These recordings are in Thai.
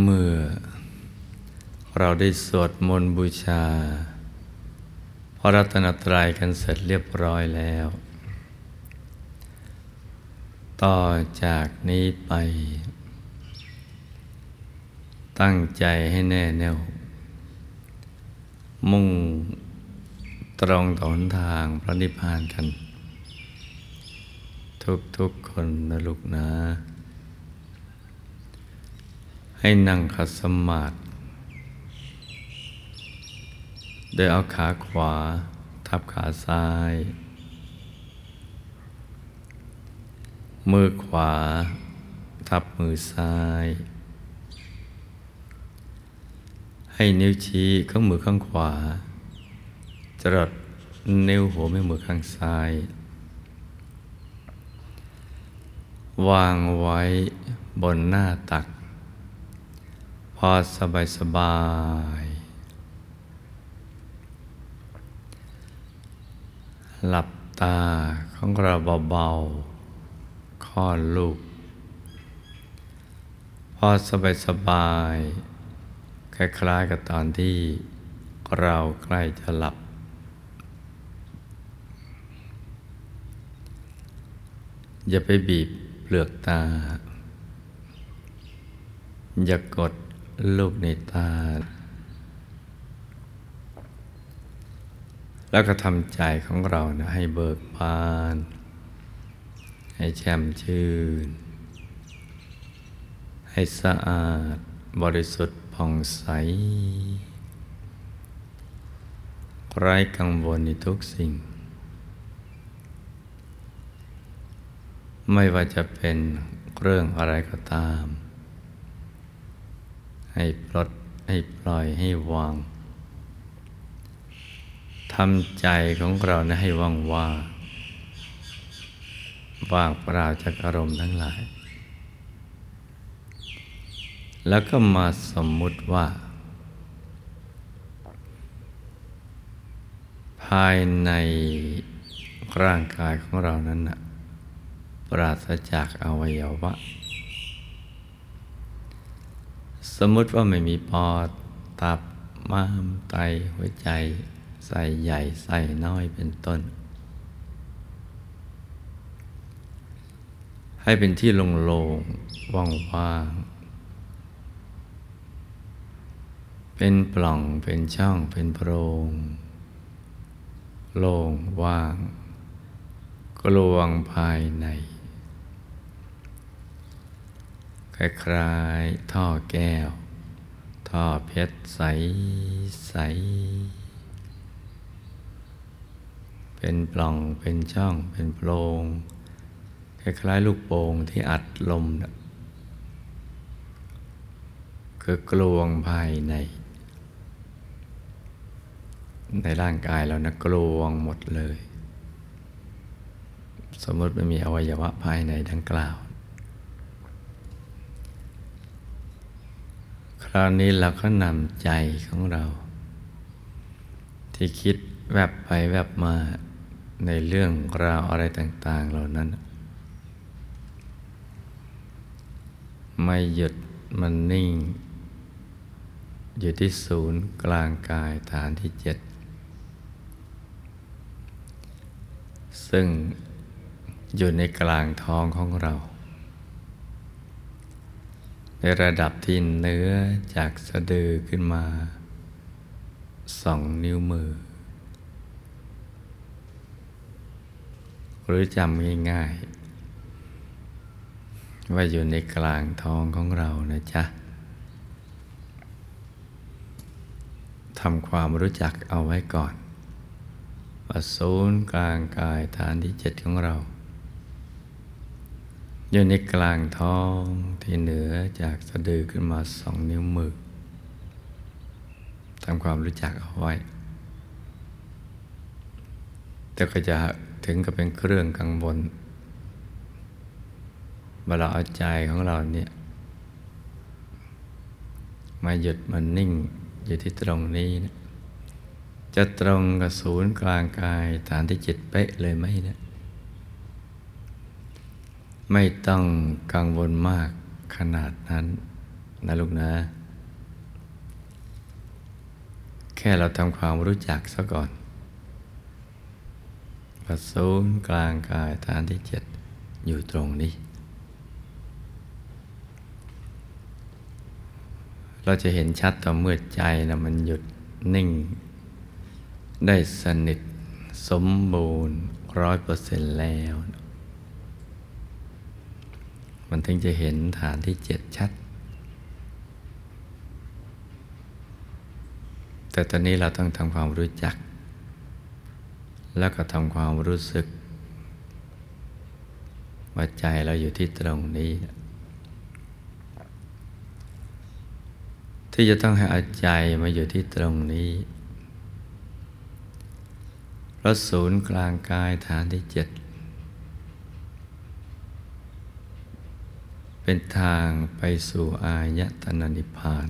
เมื่อ เราได้สวดมนต์บูชา พระรัตนตรัยกันเสร็จเรียบร้อยแล้ว ต่อจากนี้ไป ตั้งใจให้แน่แน่วมุ่งตรงต่อหนทางพระนิพพานกัน ทุกๆคนนะลูกนะ ให้นั่งขัดสมาธิโดยเอาขาขวา ทับขาซ้าย มือขวา ทับมือซ้าย ให้นิ้วชี้ข้างมือข้างขวา จรดนิ้วหัวแม่มือข้างซ้าย วางไว้บนหน้าตัก อสบายสบาย หลับตาของเราเบาๆคลอดลูก พอสบายสบาย คล้ายๆกับตอนที่เราใกล้จะหลับ อย่าไปบีบเปลือกตา อย่ากด ลูกในตา แล้วก็ทำใจของเรานะให้เบิกบาน ให้แช่มชื่น ให้สะอาดบริสุทธิ์ผ่องใส ไร้กังวลในทุกสิ่ง ไม่ว่าจะเป็นเรื่องอะไรก็ตาม ให้ปลด ให้ปล่อยให้วางทำใจของเรานะให้ว่างว่างว่างเปล่าจากอารมณ์ทั้งหลาย แล้วก็มาสมมุติว่า ภายในร่างกายของเรานั้นนะปราศจากอวัยวะ สมมติว่าไม่มีปอด ตับ ม้าม ไต หัวใจ ใส่ใหญ่ ใส่น้อยเป็นต้น ให้เป็นที่โล่งๆ ว่างๆ เป็นปล่อง เป็นช่อง เป็นโพรง โล่ง ว่าง กลวงภายใน คล้ายๆท่อแก้ว ท่อเพชรใสใส เป็นปล่องเป็นช่องเป็นโพรงคล้ายๆลูกโป่งที่อัดลมนะคือกลวงภายใน ในร่างกายเรานะกลวงหมดเลย สมมติไม่มีอวัยวะภายในดังกล่าว ค ราวนี้เราก็นำใจของเรา ที่คิดแวบไปแวบมาในเรื่องราวอะไรต่าง ๆ เหล่านั้น ไม่หยุดมันนิ่ง อยู่ที่ศูนย์กลางกายฐานที่เจ็ดซึ่งอยู่ในกลางท้องของเรา ในระดับที่เนื้อจากสะดือขึ้นมาสองนิ้วมือ หรือจำง่ายๆ ว่าอยู่ในกลางท้องของเรานะจ๊ะทำความรู้จักเอาไว้ก่อนว่าศูนย์กลางกายฐานที่เจ็ดของเรา อยู่ในกลางท้องที่เหนือจากสะดือขึ้นมาสองนิ้วมือทำความรู้จักเอาไว้ แต่ก็จะถึงกับเป็นเครื่องกังวลเวลาเอาใจของเราเนี่ย มาหยุดมันนิ่งอยู่ที่ตรงนี้นะจะตรงกับศูนย์กลางกายฐานที่จิตเป๊ะเลยไหมเนะี่ย ไม่ต้องกังวลมากขนาดนั้นนะลูกนะ แค่เราทำความรู้จักซะก่อนประศูนย์กลางกายฐานที่เจ็ดอยู่ตรงนี้ เราจะเห็นชัดต่อเมื่อใจนะมันหยุดนิ่ง ได้สนิทสมบูรณ์ร้อยเปอร์เซ็นต์แล้ว มันถึงจะเห็นฐานที่เจ็ดชัด แต่ตอนนี้เราต้องทำความรู้จัก แล้วก็ทำความรู้สึก ว่าใจเราอยู่ที่ตรงนี้ ที่จะต้องให้อาใจมาอยู่ที่ตรงนี้พระศูนย์กลางกายฐานที่เจ็ด เป็นทางไปสู่อายตนะนิพพาน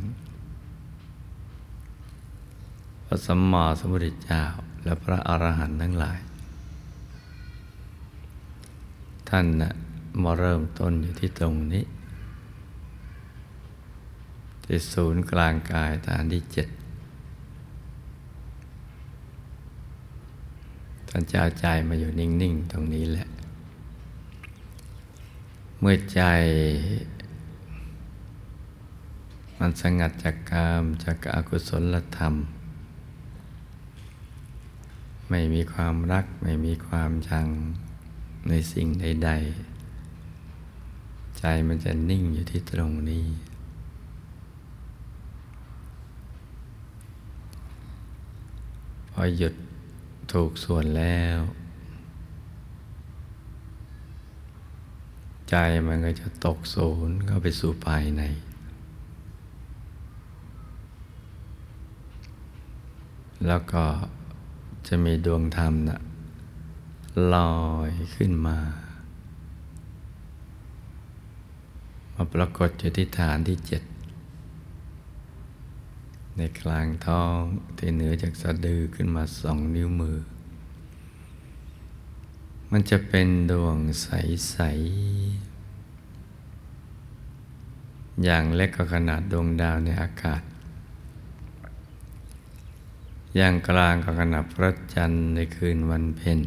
พระสัมมาสัมพุทธเจ้าและพระอรหันต์ทั้งหลาย ท่านนะมาเริ่มต้นอยู่ที่ตรงนี้ที่ศูนย์กลางกายฐานที่เจ็ดท่านจะเอาใจมาอยู่นิ่ง ๆ ตรงนี้แหละ เมื่อใจ มันสงัดจากกามจากอากุศลธรรม ไม่มีความรักไม่มีความชังในสิ่งใด ๆ ใจมันจะนิ่งอยู่ที่ตรงนี้พอหยุดถูกส่วนแล้ว ใจมันก็จะตกศูนย์เข้าไปสู่ภายใน แล้วก็จะมีดวงธรรมนะลอยขึ้นมา มาปรากฏอยู่ที่ฐานที่เจ็ด ในกลางท้องที่เหนือจากสะดือขึ้นมาสองนิ้วมือ มันจะเป็นดวงใส ๆ อย่างเล็กก็ขนาดดวงดาวในอากาศ อย่างกลางก็ขนาดพระจันทร์ในคืนวันเพ็ญ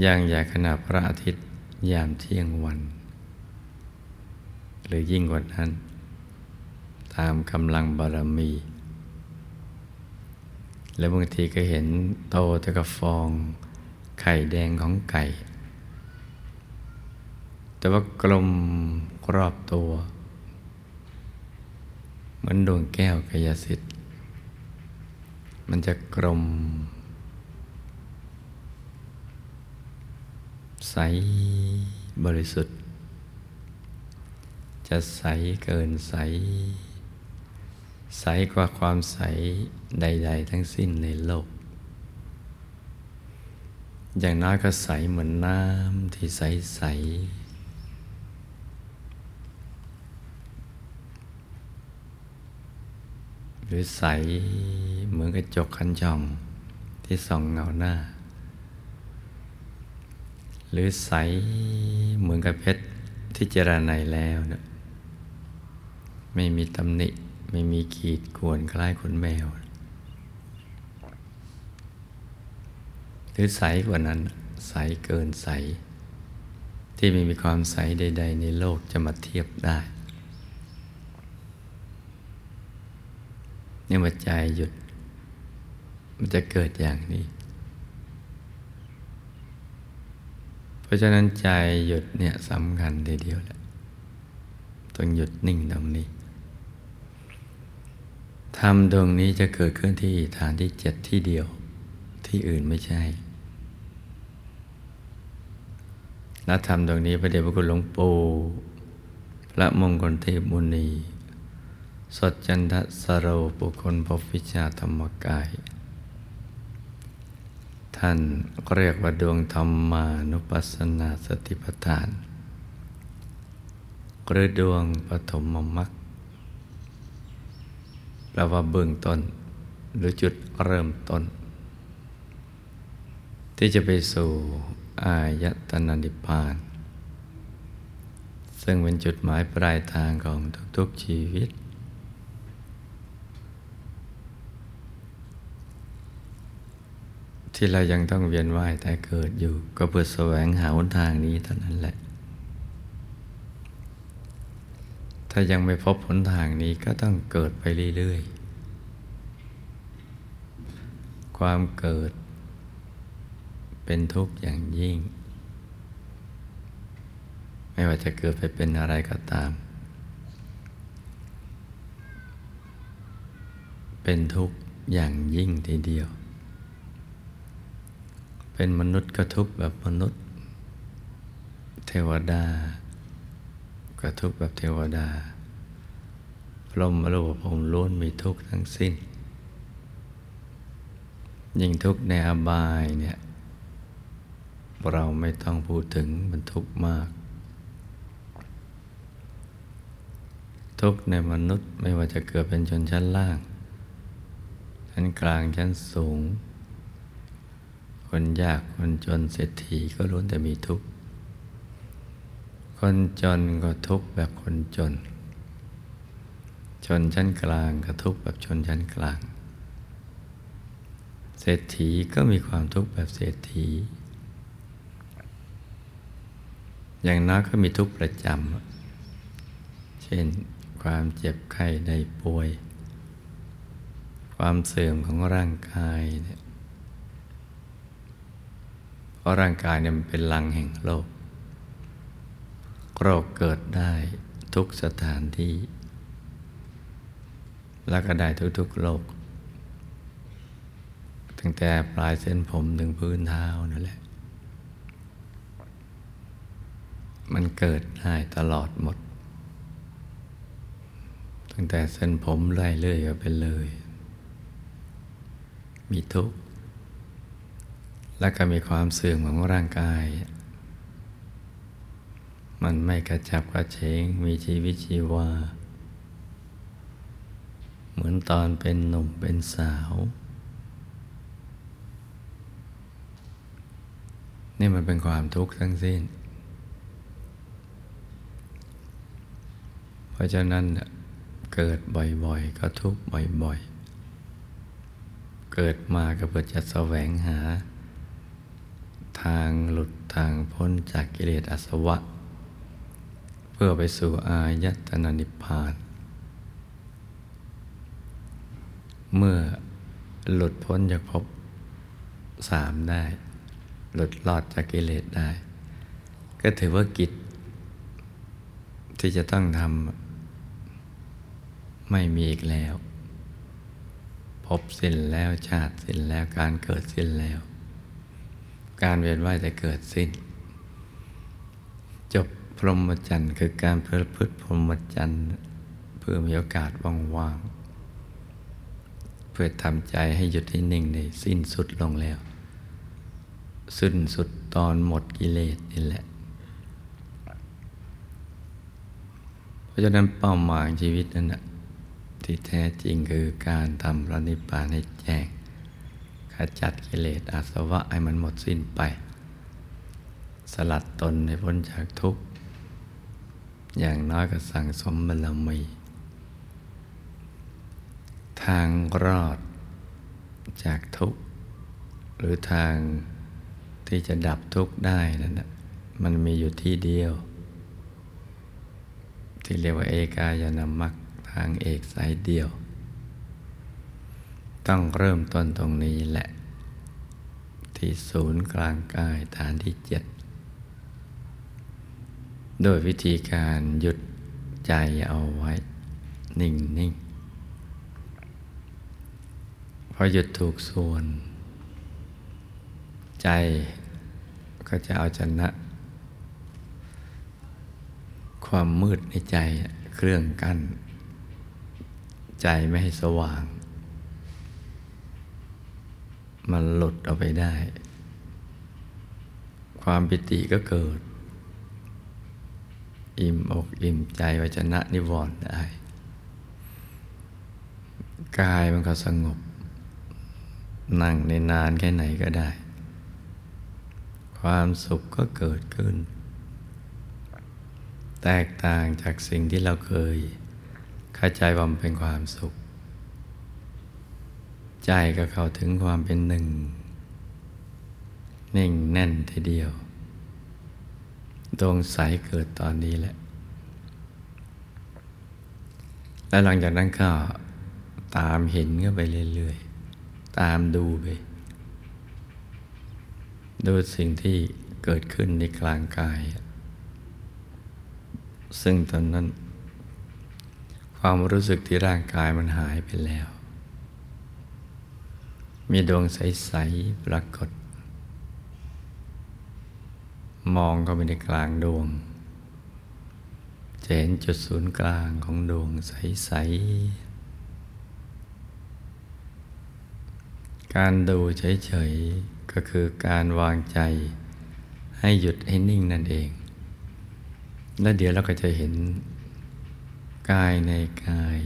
อย่างใหญ่ขนาดพระอาทิตย์ยามเที่ยงวัน หรือยิ่งกว่านั้น ตามกำลังบารมี แล้วบางทีก็เห็นโตตะกะฟอง ไข่แดงของไก่ แต่ว่ากลมรอบตัว เหมือนดวงแก้วกายสิทธิ์ มันจะกลม ใสบริสุทธิ์ จะใสเกินใส ใสกว่าความใสใด ๆ ทั้งสิ้นในโลก อย่างน้อยก็ใสเหมือนน้ำที่ใสใสหรือใสเหมือนกระจกคันช่องที่ส่องเงาหน้า หรือใสเหมือนกับเพชรที่เจรไนแล้วนะไม่มีตำหนิ ไม่มีขีดข่วนคล้ายขนแมว หรือใสกว่านั้น ใสเกินใส ที่ไม่มีความใสใด ๆ ในโลกจะมาเทียบได้เนี่ยมาใจหยุด มันจะเกิดอย่างนี้ เพราะฉะนั้นใจหยุดเนี่ยสำคัญทีเดียวแหละต้องหยุดนิ่งตรงนี้ ธรรมดวงนี้จะเกิดขึ้นที่ฐานที่เจ็ดที่เดียวที่อื่นไม่ใช่ และธรรมดวงนี้พระเดชพระคุณหลวงปู่พระมงคลเทพมุนี สดจันทสโรปุคลพบวิชาธรรมกาย ท่านเรียกว่าดวงธรรมานุปัสสนาสติปัฏฐานหรือดวงปฐมมรรค แปลว่าเบื้องต้น หรือจุดเริ่มต้น ที่จะไปสู่อายตนะนิพพาน ซึ่งเป็นจุดหมายปลายทางของทุกๆชีวิต ที่เรายังต้องเวียนว่ายแต่เกิดอยู่ ก็เพื่อแสวงหาหนทางนี้เท่านั้นแหละ ถ้ายังไม่พบหนทางนี้ก็ต้องเกิดไปเรื่อยๆ ความเกิด เป็นทุกข์อย่างยิ่ง ไม่ว่าจะเกิดไปเป็นอะไรก็ตาม เป็นทุกข์อย่างยิ่งทีเดียว เป็นมนุษย์ก็ทุกข์แบบมนุษย์ เทวดา ก็ทุกข์แบบเทวดา พรหมรูปภพล้วนมีทุกข์ทั้งสิ้น ยิ่งทุกข์ในอบายเนี่ย เราไม่ต้องพูดถึงมันทุกข์มาก ทุกข์ในมนุษย์ไม่ว่าจะเกิดเป็นชนชั้นล่าง ชั้นกลางชั้นสูง คนยากคนจนเศรษฐีก็ล้วนแต่มีทุกข์ คนจนก็ทุกข์แบบคนจน ชนชั้นกลางก็ทุกข์แบบชนชั้นกลาง เศรษฐีก็มีความทุกข์แบบเศรษฐี อย่างน้อยก็มีทุกข์ประจำ เช่นความเจ็บไข้ได้ป่วย ความเสื่อมของร่างกายเนี่ยเพราะร่างกายเนี่ยมันเป็นลังแห่งโรค โรคเกิดได้ทุกสถานที่ แล้วก็ได้ทุกๆโรคตั้งแต่ปลายเส้นผมถึงพื้นเท้านั่นแหละ มันเกิดได้ตลอดหมด ตั้งแต่เส้นผมไล่เลื่อยไปเลย มีทุกข์ และก็มีความเสื่อมของร่างกาย มันไม่กระจับกระเฉงมีชีวิตชีวา เหมือนตอนเป็นหนุ่มเป็นสาว นี่มันเป็นความทุกข์ทั้งสิ้น เพราะฉะนั้นเกิดบ่อยๆ ก็ทุกข์บ่อยๆ เกิดมาก็เพื่อจะแสวงหา ทางหลุดทางพ้นจากกิเลสอาสวะ พื่อไปสู่อายตนะนิพพาน เมื่อหลุดพ้นจากภพสามได้ หลุดรอดจากกิเลสได้ ก็ถือว่ากิจ ที่จะต้องทำไม่มีอีกแล้วพบสิ้นแล้วชาติสิ้นแล้วการเกิดสิ้นแล้ว การเวียนว่ายจะเกิดสิ้น จบ พรหมจรรย์คือการเพื่อพืชพรหมจรรย์เพื่อมีโอกาสว่างๆเพื่อทำใจให้หยุดให้นิ่งในสิ้นสุดลงแล้ว สิ้นสุดตอนหมดกิเลสนี่แหละ เพราะฉะนั้นเป้าหมายชีวิตนั้นนะที่แท้จริงคือการทำพระนิพพานให้แจ้งขจัดกิเลสอาสวะให้มันหมดสิ้นไป สลัดตนให้พ้นจากทุกข์ อย่างน้อยก็สั่งสมบารมี ทางรอดจากทุกข์ หรือทางที่จะดับทุกข์ได้นั่นนะมันมีอยู่ที่เดียว ที่เรียกว่าเอกายนามัคทางเอกสายเดียว ต้องเริ่มต้นตรงนี้แหละ ที่ศูนย์กลางกายฐานที่เจ็ด โดยวิธีการหยุดใจเอาไว้ นิ่งนิ่งพอหยุดถูกส่วน ใจก็จะเอาชนะ ความมืดในใจเครื่องกั้น ใจไม่ให้สว่าง มันหลุดออกไปได้ ความปิติก็เกิด อิ่มอกอิ่มใจวจนะนิวรณ์ได้ กายมันก็สงบ นั่งในนานแค่ไหนก็ได้ ความสุขก็เกิดขึ้น แตกต่างจากสิ่งที่เราเคยเข้าใจว่ามันเป็นความสุข ใจก็เข้าถึงความเป็นหนึ่ง นิ่งแน่นทีเดียว ดวงใสเกิดตอนนี้แหละ แล้วหลังจากนั้นก็ตามเห็นก็ไปเรื่อยๆ ตามดูไป ดูสิ่งที่เกิดขึ้นในกลางกาย ซึ่งตอนนั้น ความรู้สึกที่ร่างกายมันหายไปแล้ว มีดวงใส ๆ ปรากฏ มองเข้าไปในกลางดวง จะเห็นจุดศูนย์กลางของดวงใส ๆ การดูเฉย ๆ ก็คือการวางใจ ให้หยุดให้นิ่งนั่นเอง แล้วเดี๋ยวเราก็จะเห็น กายในกาย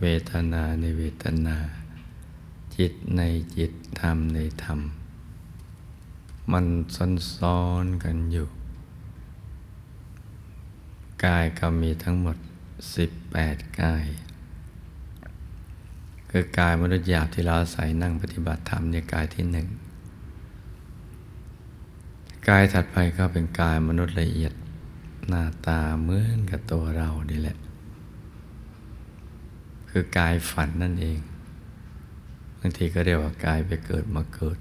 เวทนาในเวทนา จิตในจิตธรรมในธรรม มันซ้อนๆกันอยู่ กายก็มีทั้งหมด 18 กาย คือกายมนุษย์หยาบที่เราอาศัยนั่งปฏิบัติธรรมในกายที่หนึ่งกายถัดไปก็เป็นกายมนุษย์ละเอียดหน้าตาเหมือนกับตัวเรานี่แหละ คือกายฝันนั่นเองบางทีก็เรียกว่ากายไปเกิดมาเกิด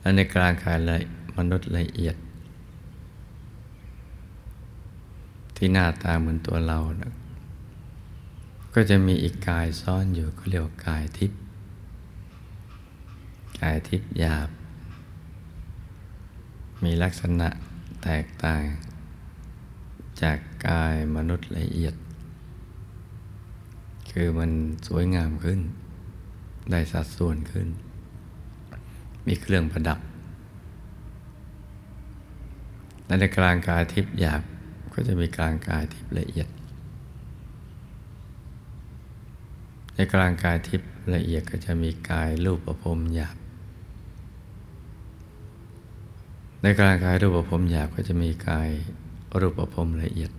และในกลางกายละมนุษย์ละเอียด ที่หน้าตาเหมือนตัวเรานะก็จะมีอีกกายซ่อนอยู่ก็เรียกว่ากายทิพย์กายทิพย์หยาบ มีลักษณะแตกต่าง จากกายมนุษย์ละเอียด คือมันสวยงามขึ้น ได้สัดส่วนขึ้น มีเครื่องประดับ และในกลางกายทิพย์หยาบก็จะมีกลางกายทิพย์ละเอียด ในกลางกายทิพย์ละเอียดก็จะมีกายรูปประพรมหยาบ ในกลางกายรูปภพรมหยาบก็จะมีกายรูปภพรมละเอียด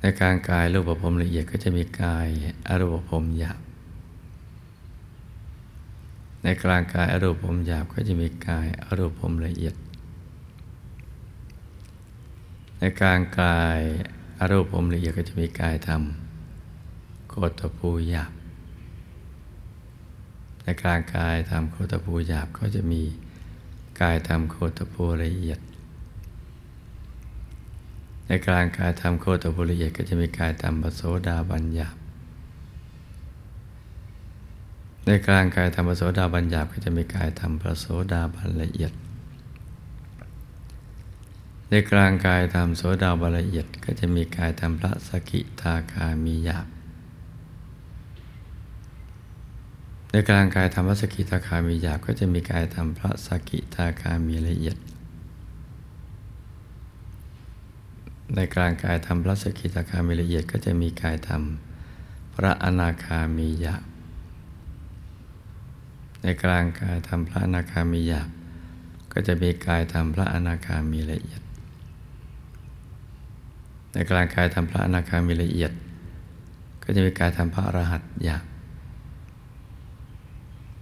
ในกลางกายรูปภพรมละเอียดก็จะมีกายอรูปภพรมหยาบ ในกลางกายอรูปภพหยาบก็จะมีกายอรูปภพละเอียด ในกลางกายอรูปภพละเอียดก็จะมีกายธรรมโคตภูหยาบ ในกลางกายธรรมโคตภูหยาบก็จะมีกายธรรมโคตภูละเอียด ในกลางกายธรรมโคตภูละเอียดก็จะมีกายธรรมปโสดาบัญญาบ ในกลางกายธรรมโสดาบัญญาบก็จะมีกายธรรมปโสดาบันละเอียด ในกลางกายธรรมโสดาบันละเอียด ก็จะมีกายธรรมพระสกิทาคามีหยาบ ในกลางกายธรรมพระสกิทาคามีหยาบก็จะมีกายธรรมพระสกิทาคามีละเอียด ในกลางกายธรรมพระสกิทาคามีละเอียด ก็จะมีกายธรรมพระอนาคามีหยาบ ในกลางกายธรรมพระอนาคามีหยาบก็จะมีกายธรรมพระอนาคามีละเอียด ในกลางกายธรรมพระอนาคามีละเอียด ก็จะมีกายธรรมพระอรหัตหยาบ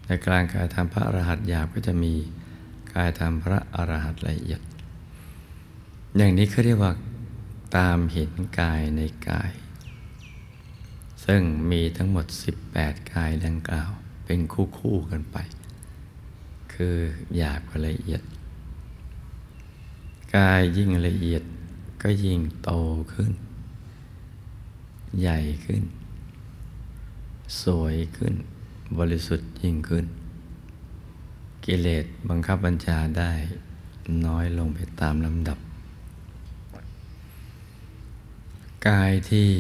ในกลางกายธรรมพระอรหัตหยาบก็จะมีกายธรรมพระอรหัตละเอียด อย่างนี้เขาเรียกว่าตามเห็นกายในกาย ซึ่งมีทั้งหมด 18 กายดังกล่าว เป็นคู่คู่กันไป คือหยาบกับละเอียด กายยิ่งละเอียดก็ยิ่งโตขึ้น ใหญ่ขึ้น สวยขึ้น บริสุทธิ์ยิ่งขึ้น กิเลสบังคับบัญชาได้น้อยลงไปตามลำดับ กายที่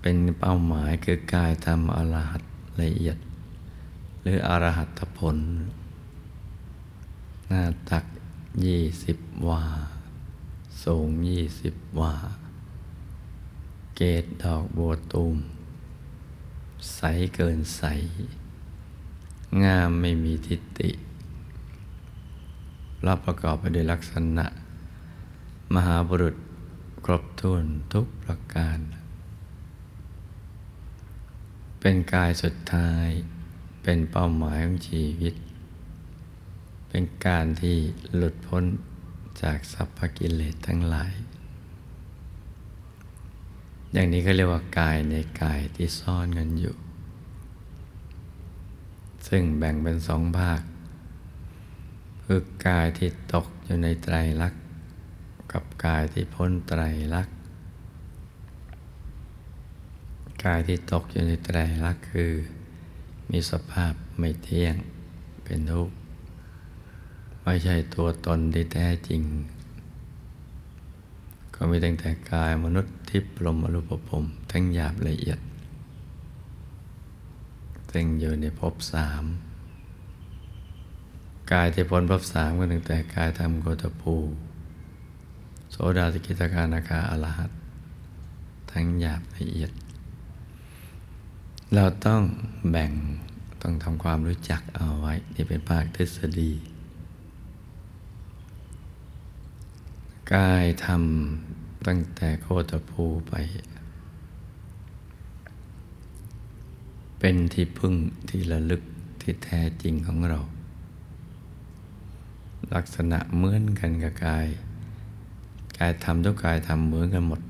เป็นเป้าหมายคือกายทำอรหัต ละเอียด หรืออรหัตผล หน้าตักยี่สิบวา สูงยี่สิบวา เกตดอกบัวตูม ใสเกินใส งามไม่มีทิฏฐิรับประกอบไปด้วยลักษณะ มหาบุรุษครบถ้วนทุกประการ เป็นกายสุดท้าย เป็นเป้าหมายของชีวิต เป็นการที่หลุดพ้นจากสัพพกิเลสทั้งหลาย อย่างนี้ก็เรียกว่ากายในกายที่ซ่อนกันอยู่ ซึ่งแบ่งเป็นสองภาคคือกายที่ตกอยู่ในไตรลักษณ์กับกายที่พ้นไตรลักษณ์ กายที่ตกอยู่ในไตรลักษณ์คือ มีสภาพไม่เที่ยงเป็นทุกข์ไม่ใช่ตัวตนที่แท้จริง ก็มีตั้งแต่กายมนุษย์ทิพย์ลมอรูปภพทั้งหยาบละเอียดซึ่งอยู่ในภพสามกายที่พ้นภพสามก็ตั้งแต่กายธรรมโกตภูโสดาสกิตาคานาคาอรหัตทั้งหยาบละเอียด เราต้องแบ่งต้องทำความรู้จักเอาไว้ นี่เป็นภาคทฤษฎี กายทำตั้งแต่โคตภูไป เป็นที่พึ่งที่ระลึกที่แท้จริงของเรา ลักษณะเหมือนกันกับกาย กายทำทุกกายทำเหมือนกันหมด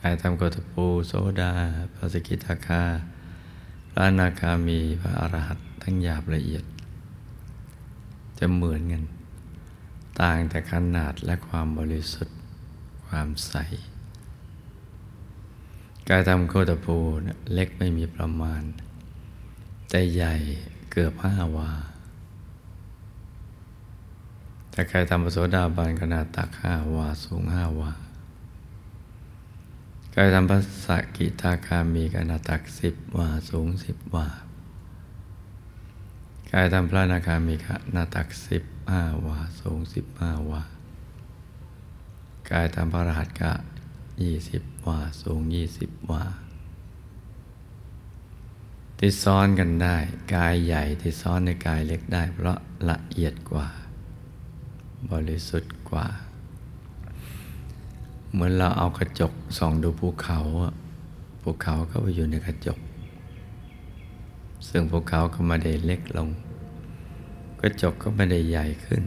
กายทำโกตภูโสดาพระสกิทาคา พระนาคามีพระอรหัตทั้งหยาบละเอียด จะเหมือนกัน ต่างแต่ขนาดและความบริสุทธิ์ความใส กายทำโคตภูเล็กไม่มีประมาณ แต่ใหญ่เกือบห้าวาแต่กายทำปโสดาบันขนาดตักห้าวาสูงห้าวา กายทำพระสกิทาคามีขนาตักสิบวาสูงสิบวากายทำพระนาคามีขนาตักสิบห้าวาสูงสิบห้าวากายตามพระรหัสกะยี่สิบวาสูงยี่สิบวาที่ซ้อนกันได้ กายใหญ่ที่ซ้อนในกายเล็กได้ เพราะละเอียดกว่า บริสุทธิ์กว่า เหมือนเราเอากระจกส่องดูภูเขาภูเขาก็ไปอยู่ในกระจก ซึ่งภูเขาก็มาได้เล็กลง กระจกก็ไม่ได้ใหญ่ขึ้น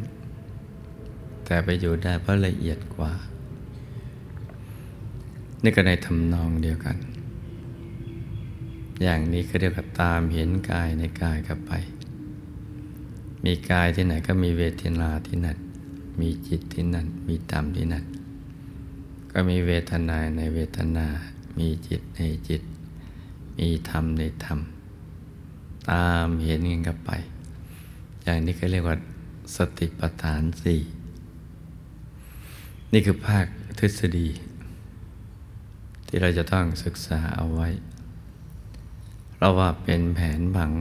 แต่ไปอยู่ได้เพราะละเอียดกว่า นี่ก็ในทำนองเดียวกัน อย่างนี้ก็เรียกว่าตามเห็นกายในกายกับไป มีกายที่ไหนก็มีเวทนาที่นั่นมีจิตที่นั่นมีธรรมที่นั่น ก็มีเวทนาในเวทนา มีจิตในจิต มีธรรมในธรรม ตามเห็นกันกับไป อย่างนี้ก็เรียกว่าสติปัฏฐานสี่นี่คือภาคทฤษฎี ที่เราจะต้องศึกษาเอาไว้ เราว่าเป็นแผนผัง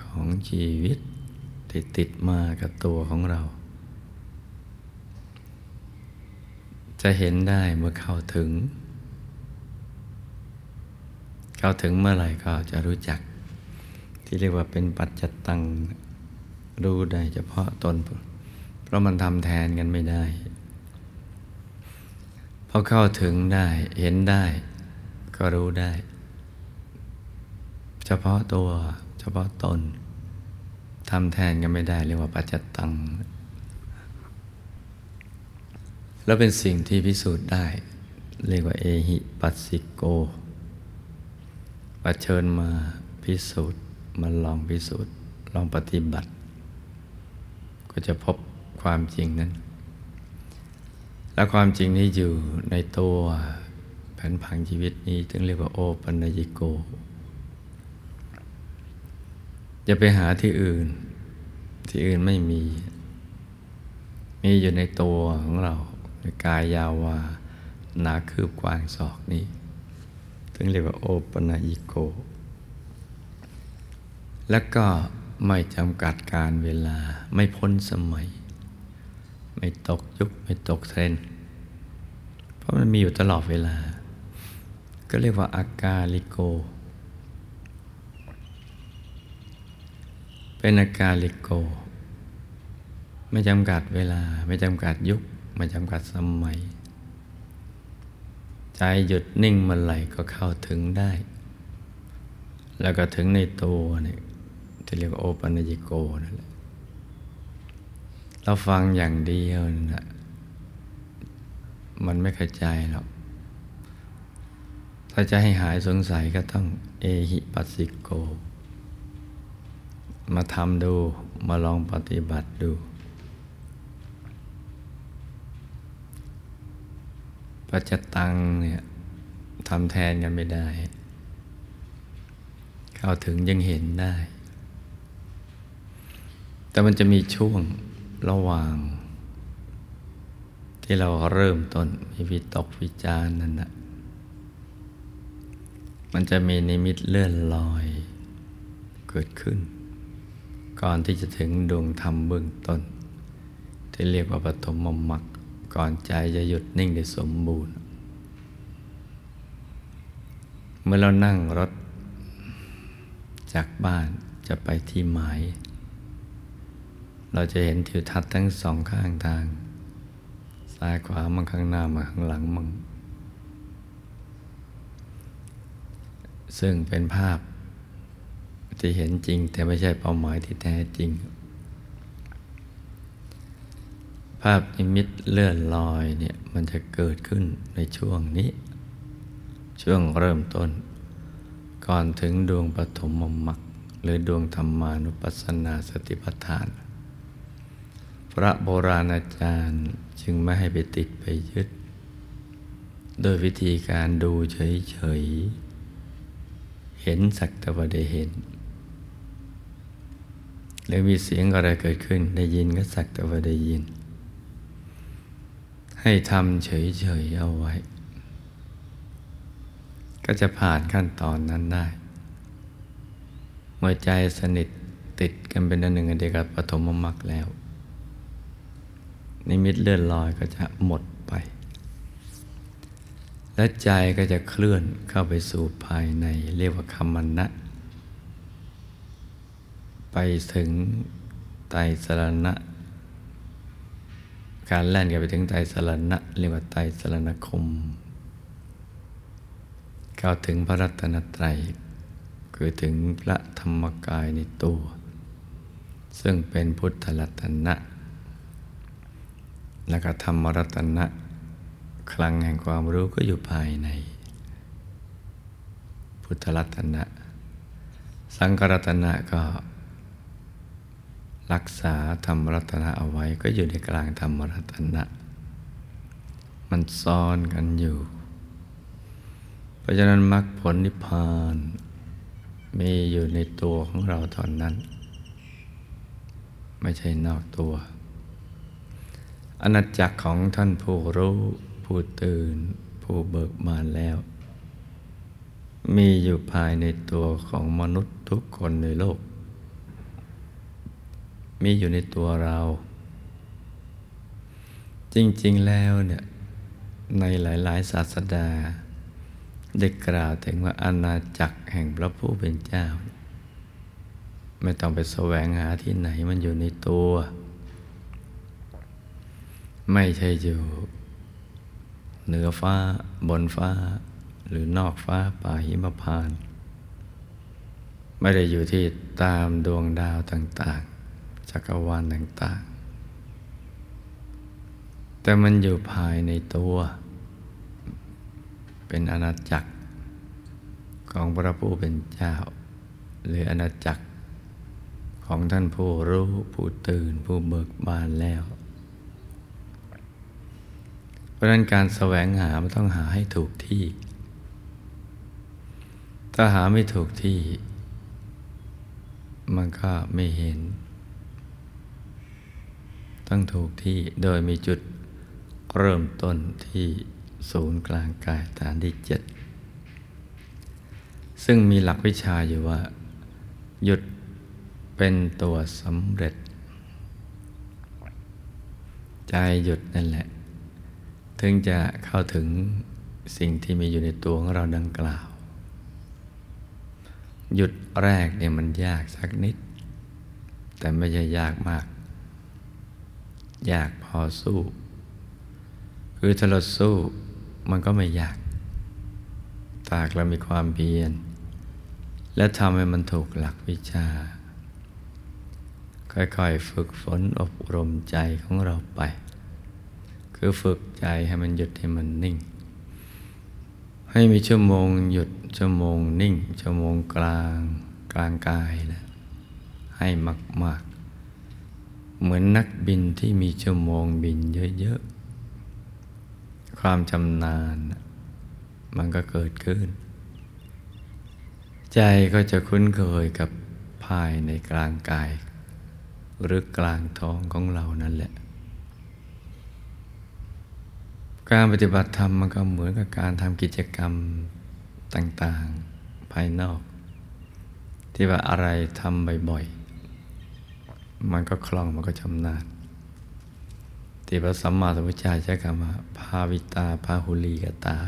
ของชีวิตที่ติดมากับตัวของเรา จะเห็นได้เมื่อเข้าถึง เข้าถึงเมื่อไหร่ก็จะรู้จัก ที่เรียกว่าเป็นปัจจตังรู้ได้เฉพาะตน เพราะมันทำแทนกันไม่ได้พอเข้าถึงได้เห็นได้ ก็รู้ได้ เฉพาะตัว เฉพาะตนทำแทนกันไม่ได้ เรียกว่าปัจจตัง แล้วเป็นสิ่งที่พิสูจน์ได้ เรียกว่าเอหิปัสสิโกประเชิญมาพิสูจน์มาลองพิสูจน์ ลองปฏิบัติ ก็จะพบความจริงนั้น และความจริงนี้อยู่ในตัวแผนผังชีวิตนี้ถึงเรียกว่าโอปัญญิโกอย่าไปหาที่อื่น ที่อื่นไม่มี มีอยู่ในตัวของเรา กายยาวาหนาคืบกว้างศอกนี้ถึงเรียกว่าโอปัญญิโก แล้วก็ไม่จำกัดการเวลาไม่พ้นสมัย ไม่ตกยุคไม่ตกเทรนเพราะมันมีอยู่ตลอดเวลา ก็เรียกว่าอากาลิโก เป็นอากาลิโก ไม่จำกัดเวลาไม่จำกัดยุค ไม่จำกัดสมัย ใจหยุดนิ่งเมื่อไหร่ก็เข้าถึงได้ แล้วก็ถึงในตัวเนี่ยที่เรียกว่าโอปัญญิโกนั่นแหละเราฟังอย่างเดียวนะมันไม่เข้าใจหรอก ถ้าจะให้หายสงสัยก็ต้องเอหิปัสสิโก มาทำดูมาลองปฏิบัติดู ปัจจตังเนี่ยทำแทนกันไม่ได้ เข้าถึงยังเห็นได้ แต่มันจะมีช่วงระหว่าง ที่เราเริ่มต้นมีวิตกวิจารนั่นนะมันจะมีนิมิตเลื่อนลอย เกิดขึ้น ก่อนที่จะถึงดวงธรรมเบื้องต้น ที่เรียกว่าปฐมมมรรค ก่อนใจจะหยุดนิ่งได้สมบูรณ์ เมื่อเรานั่งรถ จากบ้านจะไปที่หมาย เราจะเห็นทิวทัศน์ทั้งสองข้างทาง ซ้ายขวามั่งข้างหน้ามาข้างหลังมั่งซึ่งเป็นภาพที่เห็นจริงแต่ไม่ใช่เป้าหมายที่แท้จริง ภาพนิมิตเลื่อนลอยเนี่ยมันจะเกิดขึ้นในช่วงนี้ ช่วงเริ่มต้น ก่อนถึงดวงปฐมมรรคหรือดวงธรรมานุปัสสนาสติปัฏฐาน พระโบราณอาจารย์จึงไม่ให้ไปติดไปยึด โดยวิธีการดูเฉยๆ เห็นสักแต่ว่าได้เห็นหรือมีเสียงอะไรเกิดขึ้นได้ยินก็สักแต่ว่าได้ยิน ให้ทำเฉยๆเอาไว้ ก็จะผ่านขั้นตอนนั้นได้ เมื่อใจสนิทติดกันเป็นอันหนึ่งอันเดียวกับปฐมมรรคแล้ว นิมิตเลื่อนลอยก็จะหมดไป และใจก็จะเคลื่อนเข้าไปสู่ภายในเรียกว่าคำมันนะ ไปถึงไตสรณะ การแล่นกันไปถึงไตสรณะเรียกว่าไตสรณคมเข้าถึงพระรัตนตรัย คือถึงพระธรรมกายในตัว ซึ่งเป็นพุทธรัตนะ และก็ธรรมรัตนะ คลังแห่งความรู้ก็อยู่ภายใน พุทธรัตนะ สังกรัตนะก็ รักษาธรรมรัตนะเอาไว้ก็อยู่ในกลางธรรมรัตนะ มันซ้อนกันอยู่ เพราะฉะนั้นมรรคผลนิพพาน มีอยู่ในตัวของเราตอนนั้น ไม่ใช่นอกตัวอณาจักรของท่านผู้รู้ผู้ตื่น ผู้เบิกบานแล้ว มีอยู่ภายในตัวของมนุษย์ทุกคนในโลก มีอยู่ในตัวเรา จริง ๆ แล้วเนี่ยในหลาย ๆ ศาสดา ได้กล่าวถึงว่าอาณาจักรแห่งพระผู้เป็นเจ้า ไม่ต้องไปแสวงหาที่ไหนมันอยู่ในตัว ไม่ใช่อยู่ เหนือฟ้าบนฟ้า หรือนอกฟ้าป่าหิมพาน ไม่ได้อยู่ที่ตามดวงดาวต่าง ๆ จักรวาลต่างๆ แต่มันอยู่ภายในตัว เป็นอาณาจักร ของพระผู้เป็นเจ้า หรืออาณาจักร ของท่านผู้รู้ผู้ตื่นผู้เบิกบานแล้ว เพราะนั้นการแสวงหามันต้องหาให้ถูกที่ ถ้าหาไม่ถูกที่มันก็ไม่เห็น ต้องถูกที่โดยมีจุดเริ่มต้นที่ศูนย์กลางกายฐานที่เจ็ดซึ่งมีหลักวิชาอยู่ว่า หยุดเป็นตัวสำเร็จ ใจหยุดนั่นแหละ ถึงจะเข้าถึงสิ่งที่มีอยู่ในตัวของเราดังกล่าว หยุดแรกเนี่ยมันยากสักนิด แต่ไม่ใช่ยากมาก ยากพอสู้ คือถ้าเราสู้มันก็ไม่อยากตากเรามีความเพียร และทำให้มันถูกหลักวิชา ค่อยๆฝึกฝนอบรมใจของเราไป คือฝึกใจให้มันหยุดให้มันนิ่ง ให้มีชั่วโมงหยุดชั่วโมงนิ่ง ชั่วโมงกลางกลางกายนะให้มาก เหมือนนักบินที่มีชั่วโมงบินเยอะๆ ความชำนาญมันก็เกิดขึ้น ใจก็จะคุ้นเคยกับภายในกลางกาย หรือกลางท้องของเรานั่นแหละ การปฏิบัติธรรมมันก็เหมือนกับการทำกิจกรรมต่างๆภายนอก ที่ว่าอะไรทำบ่อยๆ มันก็คล่องมันก็ชำนาญที่พระสัมมาสัมพุทธเจ้าใช้คำว่าภาวิตาภาหุลีกตา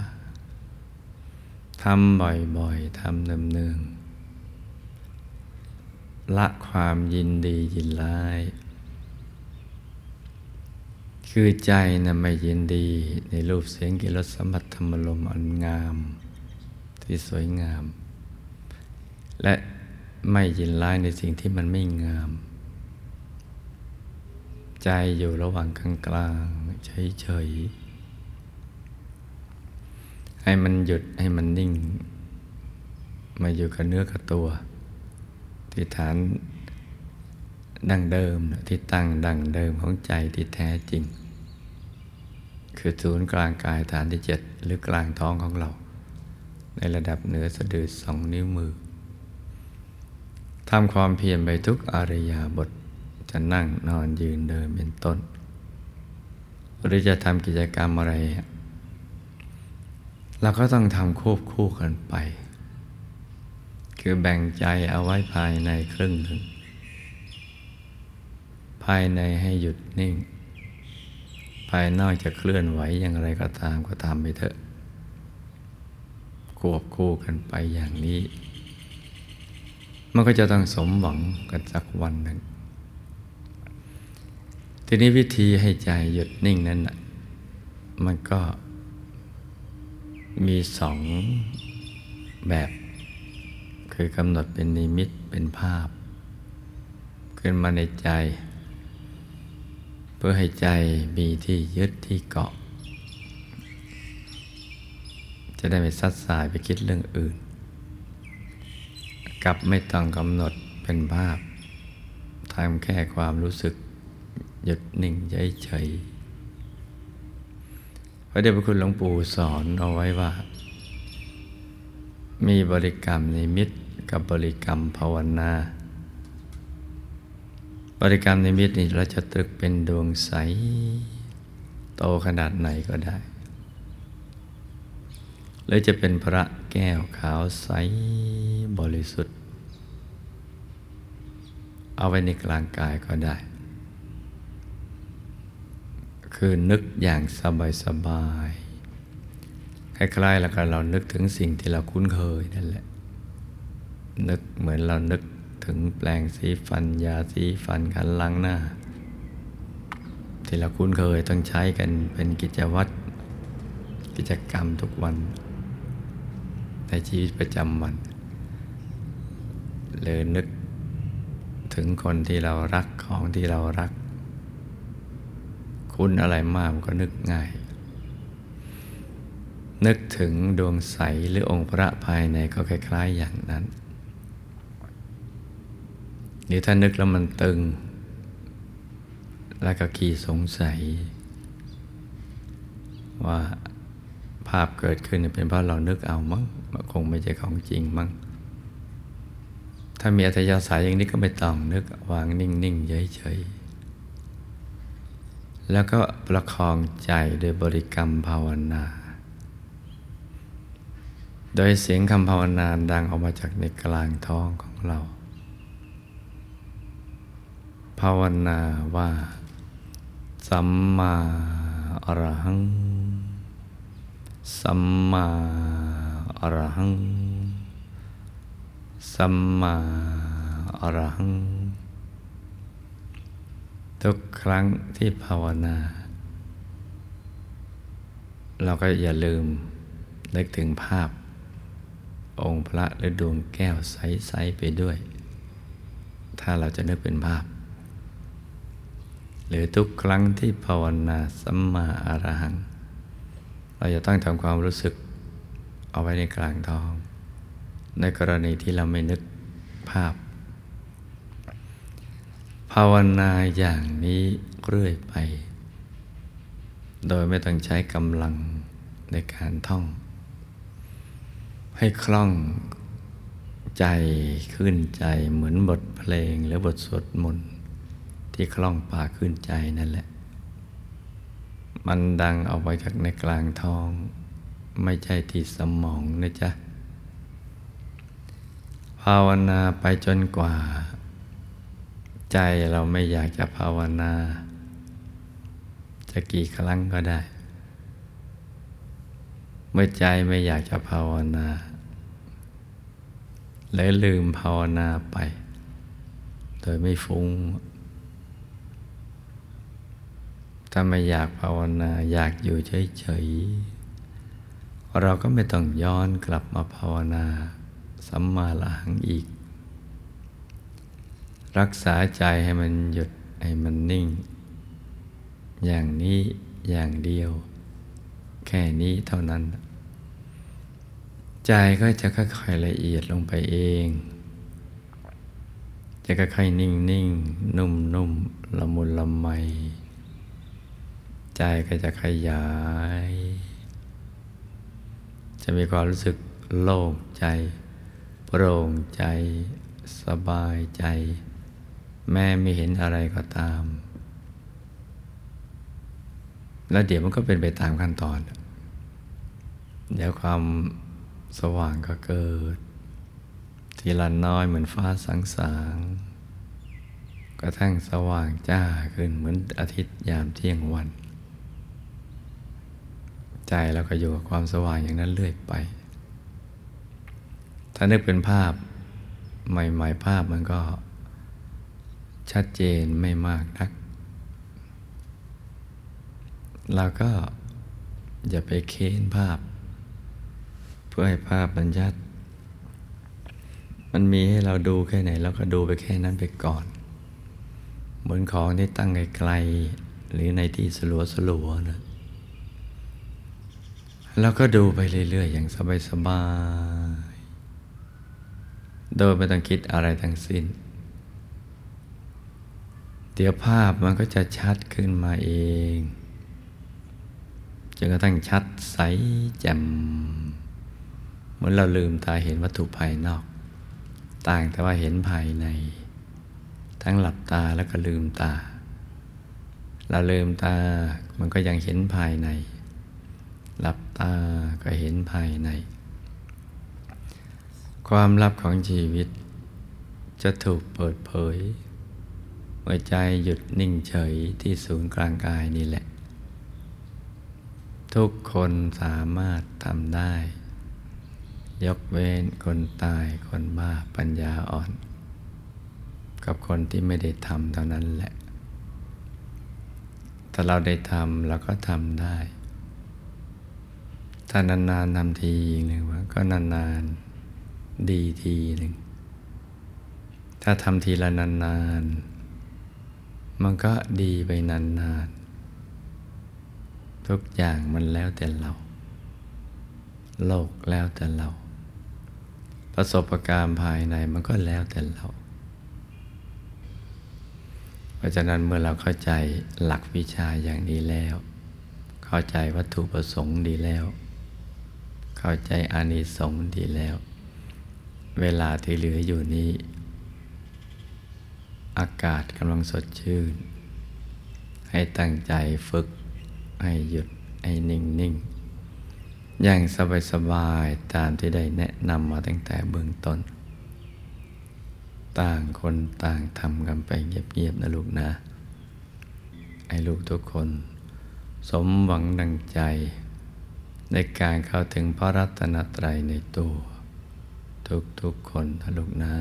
ทำบ่อยๆทำเนืองๆละความยินดียินร้าย คือใจนะไม่ยินดีในรูปเสียงกิรสสัมผัสธรรมลมอันงาม ที่สวยงาม และไม่ยินร้ายในสิ่งที่มันไม่งาม ใจอยู่ระหว่างกลางๆเฉยๆ ให้มันหยุดให้มันนิ่ง มาอยู่กับเนื้อกับตัว ที่ฐานดั้งเดิมที่ตั้งดั้งเดิมของใจที่แท้จริง คือศูนย์กลางกายฐานที่เจ็ดหรือกลางท้องของเรา ในระดับเหนือสะดือสองนิ้วมือทำความเพียรไปทุกอริยาบท จะนั่งนอนยืนเดินเป็นต้น หรือจะทำกิจกรรมอะไร เราก็ต้องทำควบคู่กันไป คือแบ่งใจเอาไว้ภายในครึ่งหนึ่ง ภายในให้หยุดนิ่ง ภายนอกจะเคลื่อนไหวอย่างไรก็ตามก็ทำไปเถอะควบคู่กันไปอย่างนี้ มันก็จะต้องสมหวังกันสักวันหนึ่ง ทีนี้วิธีให้ใจหยุดนิ่งนั้นมันก็มีสองแบบ คือกำหนดเป็นนิมิตเป็นภาพ ขึ้นมาในใจ เพื่อให้ใจมีที่ยึดที่เกาะ จะได้ไม่ซัดสายไปคิดเรื่องอื่น กับไม่ต้องกำหนดเป็นภาพทำแค่ความรู้สึก หยุดนิ่งเฉยๆพระเดชพระคุณหลวงปู่สอนเอาไว้ว่า มีบริกรรมนิมิตกับบริกรรมภาวนา บริกรรมนิมิตนี่เราจะตรึกเป็นดวงใส โตขนาดไหนก็ได้หรือจะเป็นพระแก้วขาวใสบริสุทธิ์ เอาไว้ในกลางกายก็ได้ คือนึกอย่างสบายสบายคล้ายๆแล้วก็เรานึกถึงสิ่งที่เราคุ้นเคยนั่นแหละ นึกเหมือนเรานึกถึงแปลงสีฟันยาสีฟันขันล้างหน้า ที่เราคุ้นเคยต้องใช้กันเป็นกิจวัตรกิจกรรมทุกวัน ในชีวิตประจำวันเลยนึกถึงคนที่เรารักของที่เรารัก คุ้นอะไรมากมันก็นึกง่าย นึกถึงดวงใสหรือองค์พระภายในก็คล้าย ๆ อย่างนั้นหรือถ้านึกแล้วมันตึง แล้วก็ขี่สงสัย ว่าภาพเกิดขึ้นเป็นเพราะเรานึกเอามั้งคงไม่ใช่ของจริงมั้งถ้ามีอัธยาศัยอย่างนี้ก็ไม่ต้องนึกวางนิ่ง ๆ เฉยๆ แล้วก็ประคองใจโดยบริกรรมภาวนา โดยเสียงคำภาวนาดังออกมาจากในกลางท้องของเรา ภาวนาว่า สัมมาอรหัง สัมมาอรหัง สัมมาอรหัง ทุกครั้งที่ภาวนา เราก็อย่าลืมนึกถึงภาพ องค์พระหรือดวงแก้วใส ๆ ไปด้วย ถ้าเราจะนึกเป็นภาพ หรือทุกครั้งที่ภาวนาสัมมาอรหัง เราจะต้องทำความรู้สึกเอาไว้ในกลางท้อง ในกรณีที่เราไม่นึกภาพ ภาวนาอย่างนี้เรื่อยไป โดยไม่ต้องใช้กำลังในการท่อง ให้คล่องใจขึ้นใจเหมือนบทเพลงหรือบทสวดมนต์ที่คล่องปากขึ้นใจนั่นแหละ มันดังออกไปจากในกลางท้อง ไม่ใช่ที่สมองนะจ๊ะ ภาวนาไปจนกว่า ใจเราไม่อยากจะภาวนา จะกี่ครั้งก็ได้ เมื่อใจไม่อยากจะภาวนาเลยลืมภาวนาไป โดยไม่ฟุง้ง ถ้าไม่อยากภาวนาอยากอยู่เฉยๆ เราก็ไม่ต้องย้อนกลับมาภาวนา สัมมาหลังอีก รักษาใจให้มันหยุดให้มันนิ่ง อย่างนี้อย่างเดียว แค่นี้เท่านั้น ใจก็จะค่อยๆละเอียดลงไปเอง จะค่อยๆนิ่งนิ่งนุ่มนุ่มละมุนละไม ใจก็จะขยาย จะมีความรู้สึกโล่งใจ โปร่งใจ สบายใจ แม่ไม่เห็นอะไรก็ตาม แล้วเดี๋ยวมันก็เป็นไปตามขั้นตอน เดี๋ยวความสว่างก็เกิด ทีละน้อยเหมือนฟ้าสางสางกระทั่งสว่างจ้าขึ้นเหมือนอาทิตย์ยามเที่ยงวัน ใจเราก็อยู่กับความสว่างอย่างนั้นเรื่อยไป ถ้านึกเป็นภาพใหม่ๆภาพมันก็ ชัดเจนไม่มากนัก เราก็อย่าไปเค้นภาพ เพื่อให้ภาพมันชัด มันมีให้เราดูแค่ไหนเราก็ดูไปแค่นั้นไปก่อน เหมือนของที่ตั้งไกลๆหรือในที่สลัวสลัวนะแล้วก็ดูไปเรื่อยๆ อย่างสบายๆ โดยไม่ต้องคิดอะไรทั้งสิ้น เดี๋ยวภาพมันก็จะชัดขึ้นมาเองจนกระทั่งชัดใสแจ่มเหมือนเราลืมตาเห็นวัตถุภายนอก ต่างแต่ว่าเห็นภายใน ทั้งหลับตาแล้วก็ลืมตา เราลืมตามันก็ยังเห็นภายใน หลับตาก็เห็นภายใน ความลับของชีวิตจะถูกเปิดเผย เมื่อใจหยุดนิ่งเฉยที่ศูนย์กลางกายนี่แหละ ทุกคนสามารถทำได้ ยกเว้นคนตายคนบ้าปัญญาอ่อน กับคนที่ไม่ได้ทำเท่านั้นแหละ ถ้าเราได้ทำเราก็ทำได้ ถ้านานๆทำทีหนึ่งก็นานๆดีทีหนึ่งถ้าทำทีละนานๆ มันก็ดีไปนานๆ ทุกอย่างมันแล้วแต่เรา โลกแล้วแต่เรา ประสบการณ์ภายในมันก็แล้วแต่เรา เพราะฉะนั้นเมื่อเราเข้าใจหลักวิชาอย่างนี้แล้ว เข้าใจวัตถุประสงค์ดีแล้ว เข้าใจอานิสงส์ดีแล้ว เวลาที่เหลืออยู่นี้ อากาศกำลังสดชื่น ให้ตั้งใจฝึก ให้หยุด ให้นิ่งนิ่งอย่างสบายสบายตามที่ได้แนะนำมาตั้งแต่เบื้องต้น ต่างคนต่างทำกันไปเงียบๆนะลูกนะ ให้ลูกทุกคน สมหวังดังใจ ในการเข้าถึงพระรัตนตรัยในตัว ทุกๆคนทะลุกนะ